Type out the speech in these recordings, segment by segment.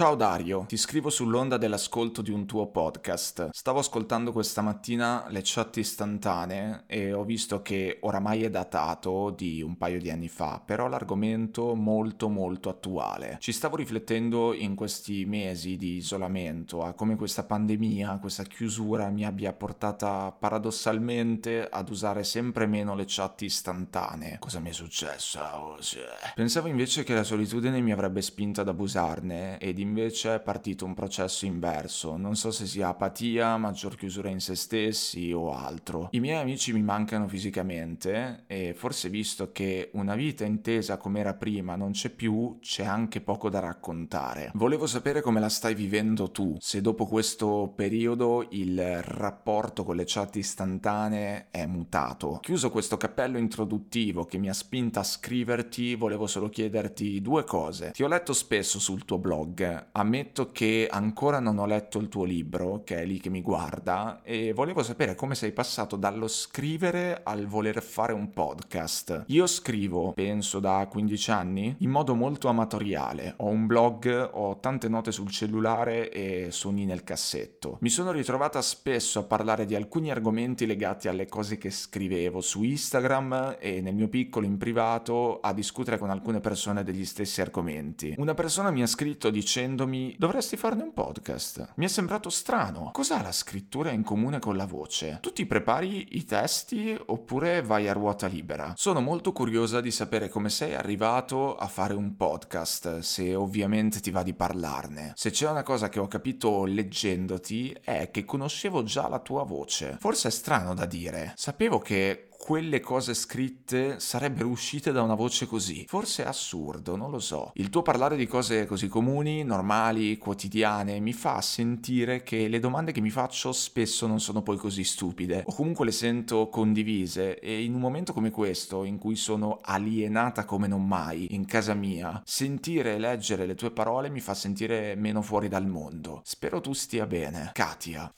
Ciao Dario, ti scrivo sull'onda dell'ascolto di un tuo podcast. Stavo ascoltando questa mattina le chat istantanee e ho visto che oramai è datato di un paio di anni fa, però l'argomento molto molto attuale. Ci stavo riflettendo in questi mesi di isolamento a come questa pandemia, questa chiusura mi abbia portata paradossalmente ad usare sempre meno le chat istantanee. Cosa mi è successo? Pensavo invece che la solitudine mi avrebbe spinto ad abusarne e di invece è partito un processo inverso. Non so se sia apatia, maggior chiusura in se stessi o altro. I miei amici mi mancano fisicamente e forse visto che una vita intesa come era prima non c'è più, c'è anche poco da raccontare. Volevo sapere come la stai vivendo tu, se dopo questo periodo il rapporto con le chat istantanee è mutato. Chiuso questo cappello introduttivo che mi ha spinta a scriverti, volevo solo chiederti due cose. Ti ho letto spesso sul tuo blog ammetto che ancora non ho letto il tuo libro, che è lì che mi guarda, e volevo sapere come sei passato dallo scrivere al voler fare un podcast. Io scrivo, penso da 15 anni, in modo molto amatoriale. Ho un blog, ho tante note sul cellulare e sogni nel cassetto. Mi sono ritrovata spesso a parlare di alcuni argomenti legati alle cose che scrivevo su Instagram e nel mio piccolo in privato a discutere con alcune persone degli stessi argomenti. Una persona mi ha scritto dicendo dicendomi dovresti farne un podcast. Mi è sembrato strano. Cos'ha la scrittura in comune con la voce? Tu ti prepari i testi oppure vai a ruota libera? Sono molto curiosa di sapere come sei arrivato a fare un podcast, se ovviamente ti va di parlarne. Se c'è una cosa che ho capito leggendoti è che conoscevo già la tua voce. Forse è strano da dire. Sapevo che quelle cose scritte sarebbero uscite da una voce così. Forse è assurdo, non lo so. Il tuo parlare di cose così comuni, normali, quotidiane, mi fa sentire che le domande che mi faccio spesso non sono poi così stupide, o comunque le sento condivise e in un momento come questo, in cui sono alienata come non mai, in casa mia, sentire e leggere le tue parole mi fa sentire meno fuori dal mondo. Spero tu stia bene. Katia.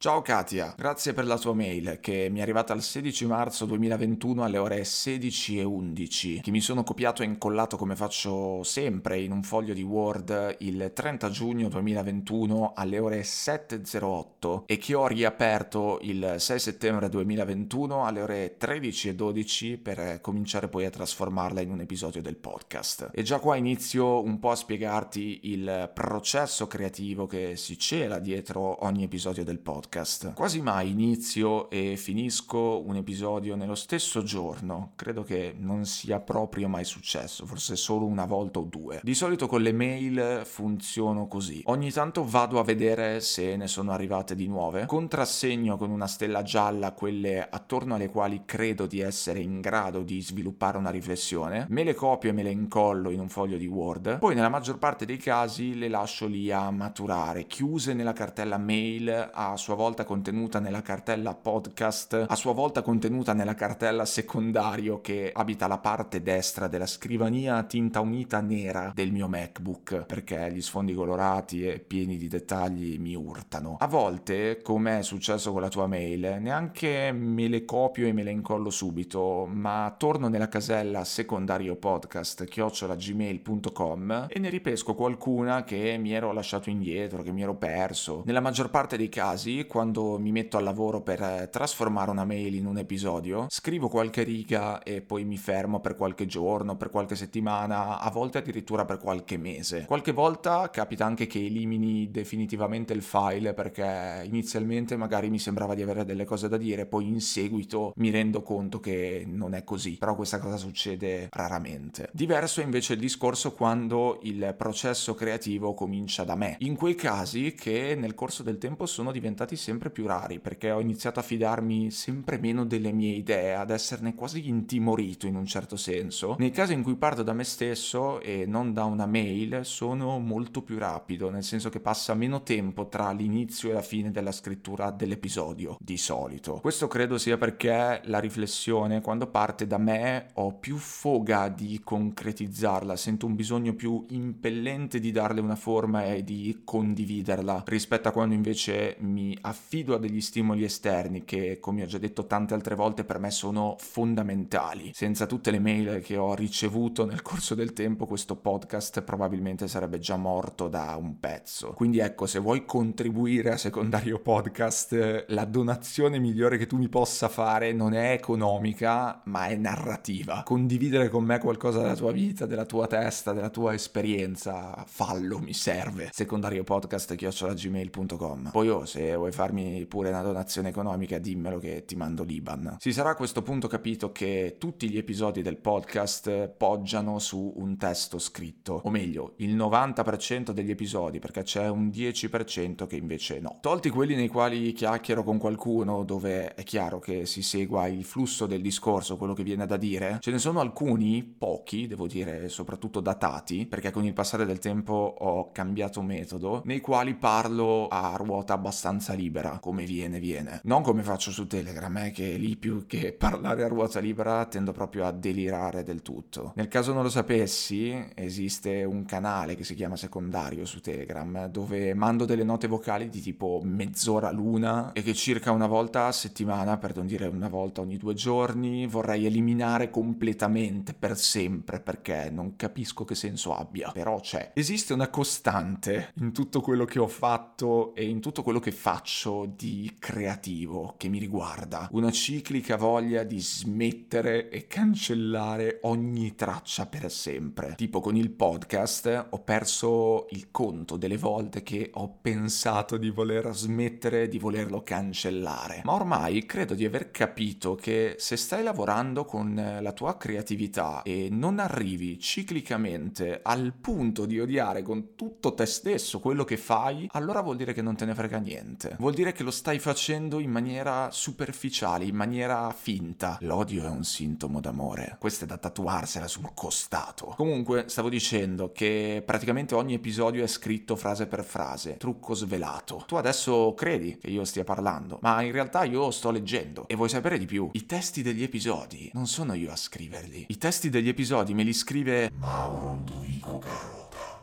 Ciao Katia, grazie per la tua mail che mi è arrivata il 16 marzo 2021 alle ore 16.11 che mi sono copiato e incollato come faccio sempre in un foglio di Word il 30 giugno 2021 alle ore 7.08 e che ho riaperto il 6 settembre 2021 alle ore 13.12 per cominciare poi a trasformarla in un episodio del podcast. E già qua inizio un po' a spiegarti il processo creativo che si cela dietro ogni episodio del podcast podcast. Quasi mai inizio e finisco un episodio nello stesso giorno, credo che non sia proprio mai successo, forse solo una volta o due. Di solito con le mail funziono così. Ogni tanto vado a vedere se ne sono arrivate di nuove, contrassegno con una stella gialla quelle attorno alle quali credo di essere in grado di sviluppare una riflessione, me le copio e me le incollo in un foglio di Word, poi nella maggior parte dei casi le lascio lì a maturare, chiuse nella cartella mail a sua volta contenuta nella cartella podcast, a sua volta contenuta nella cartella secondario che abita la parte destra della scrivania a tinta unita nera del mio MacBook, perché gli sfondi colorati e pieni di dettagli mi urtano. A volte, come è successo con la tua mail, neanche me le copio e me le incollo subito, ma torno nella casella secondario podcast chiocciolagmail.com e ne ripesco qualcuna che mi ero lasciato indietro, che mi ero perso. Nella maggior parte dei casi quando mi metto al lavoro per eh, trasformare una mail in un episodio, scrivo qualche riga e poi mi fermo per qualche giorno, per qualche settimana, a volte addirittura per qualche mese. Qualche volta capita anche che elimini definitivamente il file perché inizialmente magari mi sembrava di avere delle cose da dire, poi in seguito mi rendo conto che non è così, però questa cosa succede raramente. Diverso è invece il discorso quando il processo creativo comincia da me. In quei casi che nel corso del tempo sono diventati sempre più rari perché ho iniziato a fidarmi sempre meno delle mie idee, ad esserne quasi intimorito in un certo senso. Nei casi in cui parto da me stesso e non da una mail sono molto più rapido, nel senso che passa meno tempo tra l'inizio e la fine della scrittura dell'episodio, di solito. Questo credo sia perché la riflessione quando parte da me ho più foga di concretizzarla, sento un bisogno più impellente di darle una forma e di condividerla rispetto a quando invece mi affido a degli stimoli esterni che, come ho già detto tante altre volte, per me sono fondamentali. Senza tutte le mail che ho ricevuto nel corso del tempo, questo podcast probabilmente sarebbe già morto da un pezzo. Quindi ecco, se vuoi contribuire a Secondario Podcast, la donazione migliore che tu mi possa fare non è economica, ma è narrativa. Condividere con me qualcosa della tua vita, della tua testa, della tua esperienza, fallo, mi serve. Secondario Podcast chiocciolagmail.com. Poi oh, se vuoi farmi pure una donazione economica, dimmelo che ti mando l'Iban. Si sarà a questo punto capito che tutti gli episodi del podcast poggiano su un testo scritto, o meglio, il 90% degli episodi, perché c'è un 10% che invece no. Tolti quelli nei quali chiacchiero con qualcuno, dove è chiaro che si segua il flusso del discorso, quello che viene da dire, ce ne sono alcuni, pochi, devo dire, soprattutto datati, perché con il passare del tempo ho cambiato metodo, nei quali parlo a ruota abbastanza libera, come viene viene. Non come faccio su Telegram, eh, che lì più che parlare a ruota libera tendo proprio a delirare del tutto. Nel caso non lo sapessi, esiste un canale che si chiama Secondario su Telegram, dove mando delle note vocali di tipo mezz'ora l'una e che circa una volta a settimana, per non dire una volta ogni due giorni, vorrei eliminare completamente per sempre perché non capisco che senso abbia. Però c'è. Esiste una costante in tutto quello che ho fatto e in tutto quello che faccio di creativo che mi riguarda. Una ciclica voglia di smettere e cancellare ogni traccia per sempre. Tipo con il podcast ho perso il conto delle volte che ho pensato di voler smettere, di volerlo cancellare. Ma ormai credo di aver capito che se stai lavorando con la tua creatività e non arrivi ciclicamente al punto di odiare con tutto te stesso quello che fai, allora vuol dire che non te ne frega niente. Vuol dire che lo stai facendo in maniera superficiale, in maniera finta. L'odio è un sintomo d'amore. Questa è da tatuarsela sul costato. Comunque, stavo dicendo che praticamente ogni episodio è scritto frase per frase, trucco svelato. Tu adesso credi che io stia parlando, ma in realtà io sto leggendo. E vuoi sapere di più? I testi degli episodi non sono io a scriverli. I testi degli episodi me li scrive Mauro Carota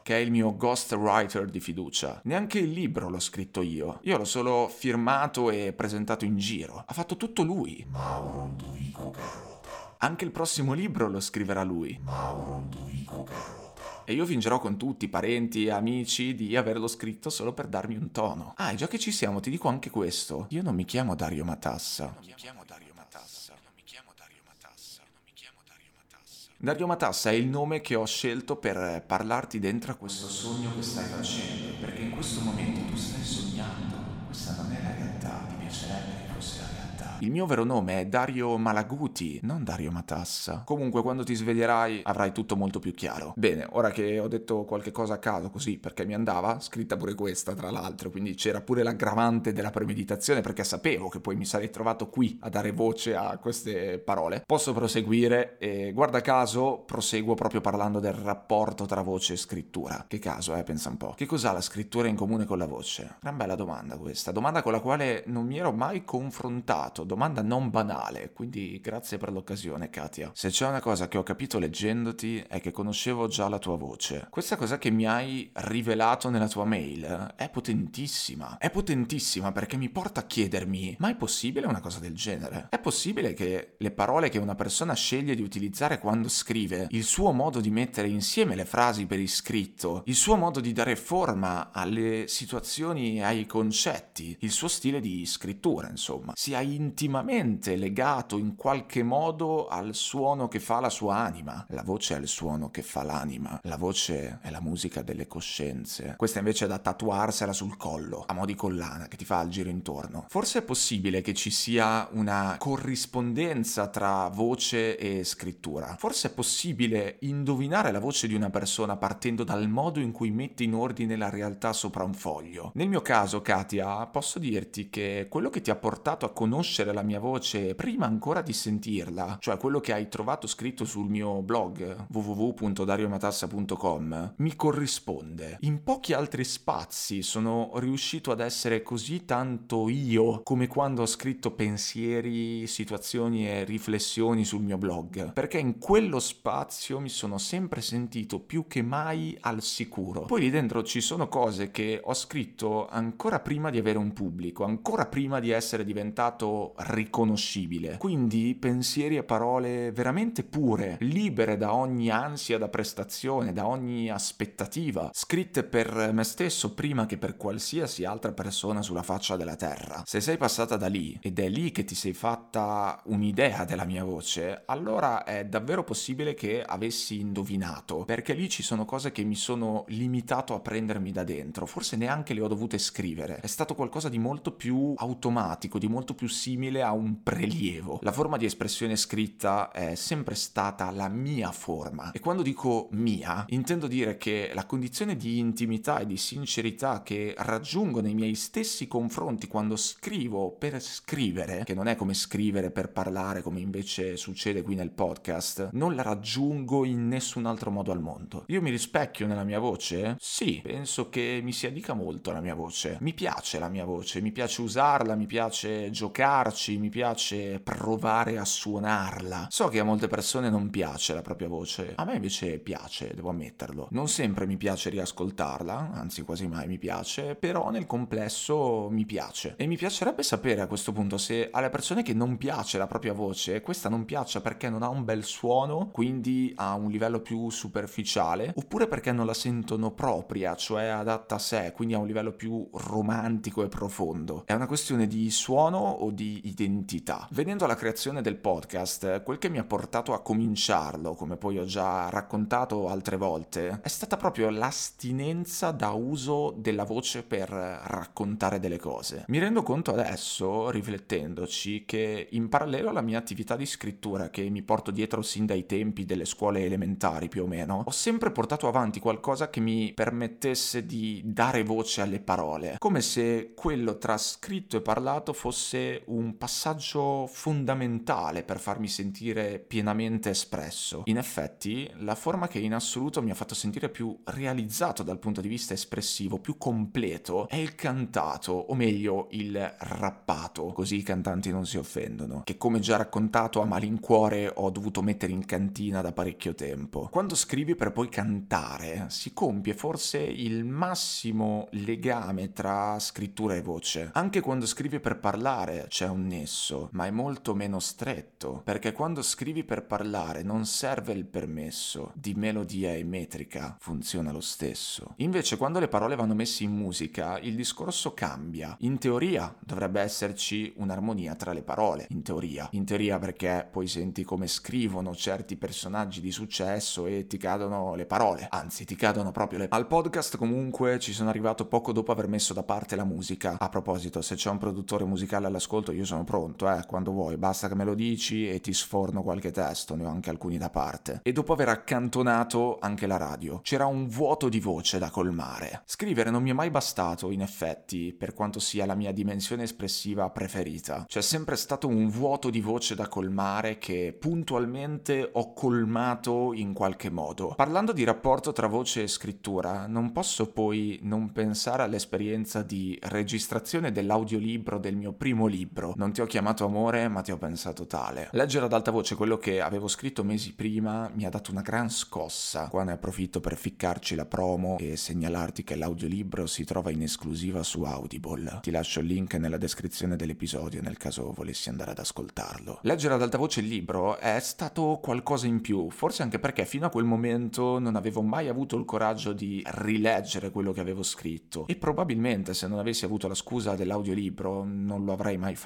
che è il mio ghostwriter di fiducia. Neanche il libro l'ho scritto io. Io l'ho solo firmato e presentato in giro. Ha fatto tutto lui. Mauro Duvico Carota. Anche il prossimo libro lo scriverà lui. Mauro Duvico Carota. E io fingerò con tutti, parenti e amici, di averlo scritto solo per darmi un tono. Ah, e già che ci siamo, ti dico anche questo. Io non mi chiamo Dario Matassa. Non mi chiamo Dario Matassa. Non mi chiamo Dario Matassa. Non mi chiamo Dario Matassa. Dario Matassa è il nome che ho scelto per parlarti dentro a questo sogno che stai facendo, perché in questo momento tu stai sognando. Questa non è la realtà, ti piacerebbe che fosse la realtà. Il mio vero nome è Dario Malaguti, non Dario Matassa. Comunque quando ti sveglierai avrai tutto molto più chiaro. Bene, ora che ho detto qualche cosa a caso così perché mi andava, scritta pure questa tra l'altro, quindi c'era pure l'aggravante della premeditazione perché sapevo che poi mi sarei trovato qui a dare voce a queste parole. Posso proseguire e guarda caso proseguo proprio parlando del rapporto tra voce e scrittura. Che caso, eh, pensa un po'. Che cos'ha la scrittura in comune con la voce? Gran bella domanda questa, domanda con la quale non mi ero mai confrontato domanda non banale, quindi grazie per l'occasione Katia. Se c'è una cosa che ho capito leggendoti è che conoscevo già la tua voce. Questa cosa che mi hai rivelato nella tua mail è potentissima. È potentissima perché mi porta a chiedermi, ma è possibile una cosa del genere? È possibile che le parole che una persona sceglie di utilizzare quando scrive, il suo modo di mettere insieme le frasi per iscritto, il suo modo di dare forma alle situazioni e ai concetti, il suo stile di scrittura, insomma, sia intimamente legato in qualche modo al suono che fa la sua anima. La voce è il suono che fa l'anima, la voce è la musica delle coscienze. Questa invece è da tatuarsela sul collo, a mo' di collana che ti fa il giro intorno. Forse è possibile che ci sia una corrispondenza tra voce e scrittura. Forse è possibile indovinare la voce di una persona partendo dal modo in cui mette in ordine la realtà sopra un foglio. Nel mio caso, Katia, posso dirti che quello che ti ha portato a conoscere conoscere la mia voce prima ancora di sentirla, cioè quello che hai trovato scritto sul mio blog www.dariomatassa.com, mi corrisponde. In pochi altri spazi sono riuscito ad essere così tanto io come quando ho scritto pensieri, situazioni e riflessioni sul mio blog, perché in quello spazio mi sono sempre sentito più che mai al sicuro. Poi lì dentro ci sono cose che ho scritto ancora prima di avere un pubblico, ancora prima di essere diventato riconoscibile. Quindi pensieri e parole veramente pure, libere da ogni ansia da prestazione, da ogni aspettativa, scritte per me stesso prima che per qualsiasi altra persona sulla faccia della terra. Se sei passata da lì ed è lì che ti sei fatta un'idea della mia voce, allora è davvero possibile che avessi indovinato, perché lì ci sono cose che mi sono limitato a prendermi da dentro, forse neanche le ho dovute scrivere. È stato qualcosa di molto più automatico, di molto più simile a un prelievo. La forma di espressione scritta è sempre stata la mia forma. E quando dico mia, intendo dire che la condizione di intimità e di sincerità che raggiungo nei miei stessi confronti quando scrivo per scrivere, che non è come scrivere per parlare come invece succede qui nel podcast, non la raggiungo in nessun altro modo al mondo. Io mi rispecchio nella mia voce? Sì, penso che mi si addica molto alla mia voce. Mi piace la mia voce, mi piace usarla, mi piace giocarci, mi piace provare a suonarla. So che a molte persone non piace la propria voce, a me invece piace, devo ammetterlo. Non sempre mi piace riascoltarla, anzi quasi mai mi piace, però nel complesso mi piace. E mi piacerebbe sapere a questo punto se alle persone che non piace la propria voce, questa non piaccia perché non ha un bel suono, quindi ha un livello più superficiale, oppure perché non la sentono propria, cioè adatta a sé, quindi a un livello più romantico e profondo. È una questione di suono o di identità. Venendo alla creazione del podcast, quel che mi ha portato a cominciarlo, come poi ho già raccontato altre volte, è stata proprio l'astinenza da uso della voce per raccontare delle cose. Mi rendo conto adesso, riflettendoci, che in parallelo alla mia attività di scrittura, che mi porto dietro sin dai tempi delle scuole elementari più o meno, ho sempre portato avanti qualcosa che mi permettesse di dare voce alle parole, come se quello tra scritto e parlato fosse un passaggio fondamentale per farmi sentire pienamente espresso. In effetti, la forma che in assoluto mi ha fatto sentire più realizzato dal punto di vista espressivo, più completo, è il cantato, o meglio il rappato, così i cantanti non si offendono, che come già raccontato a malincuore ho dovuto mettere in cantina da parecchio tempo. Quando scrivi per poi cantare, si compie forse il massimo legame tra scrittura e voce. Anche quando scrivi per parlare c'è un nesso, ma è molto meno stretto, perché quando scrivi per parlare non serve il permesso di melodia e metrica, funziona lo stesso. Invece quando le parole vanno messe in musica, il discorso cambia. In teoria dovrebbe esserci un'armonia tra le parole, in teoria. In teoria perché poi senti come scrivono certi personaggi di successo e ti cadono le parole, anzi ti cadono proprio le... Al podcast comunque ci sono arrivato poco dopo aver messo da parte la musica. A proposito, se c'è un produttore musicale all'ascolto io sono pronto, eh, quando vuoi, basta che me lo dici e ti sforno qualche testo, ne ho anche alcuni da parte. E dopo aver accantonato anche la radio, c'era un vuoto di voce da colmare. Scrivere non mi è mai bastato, in effetti, per quanto sia la mia dimensione espressiva preferita. C'è sempre stato un vuoto di voce da colmare che puntualmente ho colmato in qualche modo. Parlando di rapporto tra voce e scrittura, non posso poi non pensare all'esperienza di registrazione dell'audiolibro del mio primo libro. Non ti ho chiamato amore, ma ti ho pensato tale. Leggere ad alta voce quello che avevo scritto mesi prima mi ha dato una gran scossa. Qua ne approfitto per ficcarci la promo e segnalarti che l'audiolibro si trova in esclusiva su Audible. Ti lascio il link nella descrizione dell'episodio nel caso volessi andare ad ascoltarlo. Leggere ad alta voce il libro è stato qualcosa in più, forse anche perché fino a quel momento non avevo mai avuto il coraggio di rileggere quello che avevo scritto e probabilmente se non avessi avuto la scusa dell'audiolibro non lo avrei mai fatto.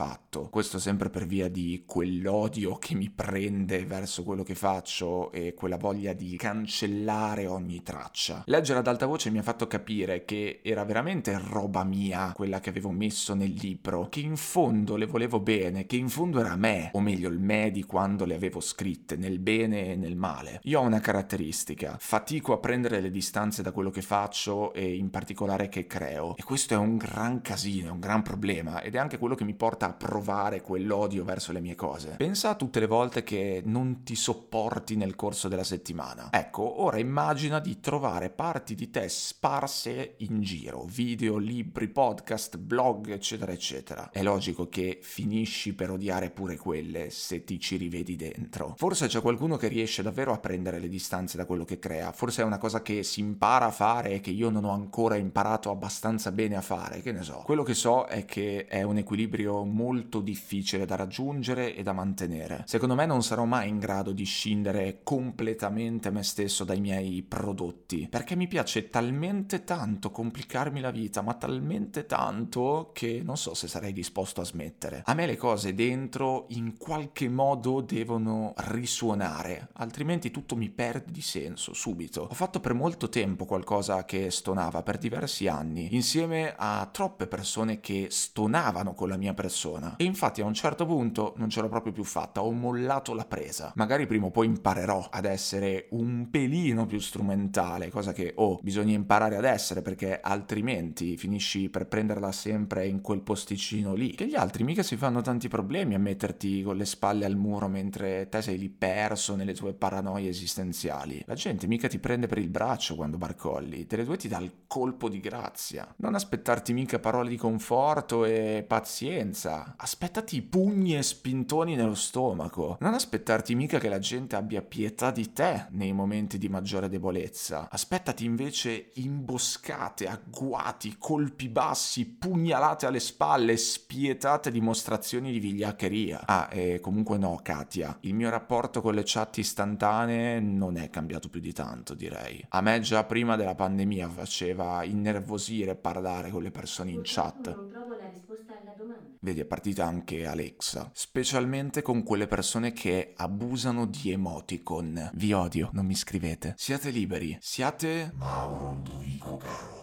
Questo sempre per via di quell'odio che mi prende verso quello che faccio e quella voglia di cancellare ogni traccia. Leggere ad alta voce mi ha fatto capire che era veramente roba mia quella che avevo messo nel libro, che in fondo le volevo bene, che in fondo era me, o meglio il me di quando le avevo scritte, nel bene e nel male. Io ho una caratteristica, fatico a prendere le distanze da quello che faccio e in particolare che creo. E questo è un gran casino, è un gran problema ed è anche quello che mi porta a provare quell'odio verso le mie cose. Pensa a tutte le volte che non ti sopporti nel corso della settimana. Ecco, ora immagina di trovare parti di te sparse in giro, video, libri, podcast, blog, eccetera, eccetera. È logico che finisci per odiare pure quelle se ti ci rivedi dentro. Forse c'è qualcuno che riesce davvero a prendere le distanze da quello che crea, forse è una cosa che si impara a fare e che io non ho ancora imparato abbastanza bene a fare, che ne so. Quello che so è che è un equilibrio molto difficile da raggiungere e da mantenere. Secondo me non sarò mai in grado di scindere completamente me stesso dai miei prodotti, perché mi piace talmente tanto complicarmi la vita, ma talmente tanto che non so se sarei disposto a smettere. A me le cose dentro in qualche modo devono risuonare, altrimenti tutto mi perde di senso subito. Ho fatto per molto tempo qualcosa che stonava per diversi anni, insieme a troppe persone che stonavano con la mia persona. E infatti a un certo punto non ce l'ho proprio più fatta, ho mollato la presa. Magari prima o poi imparerò ad essere un pelino più strumentale, cosa che oh, bisogna imparare ad essere perché altrimenti finisci per prenderla sempre in quel posticino lì. Che gli altri mica si fanno tanti problemi a metterti con le spalle al muro mentre te sei lì perso nelle tue paranoie esistenziali. La gente mica ti prende per il braccio quando barcolli, delle due ti dà il colpo di grazia. Non aspettarti mica parole di conforto e pazienza. Aspettati i pugni e spintoni nello stomaco. Non aspettarti mica che la gente abbia pietà di te nei momenti di maggiore debolezza. Aspettati invece imboscate, agguati, colpi bassi, pugnalate alle spalle, spietate dimostrazioni di vigliaccheria. Ah, e comunque no, Katia. Il mio rapporto con le chat istantanee non è cambiato più di tanto, direi. A me già prima della pandemia faceva innervosire parlare con le persone in chat. Vedi, è partita anche Alexa, specialmente con quelle persone che abusano di emoticon. Vi odio, non mi scrivete. Siate liberi, siate... Mauro Duico Caro.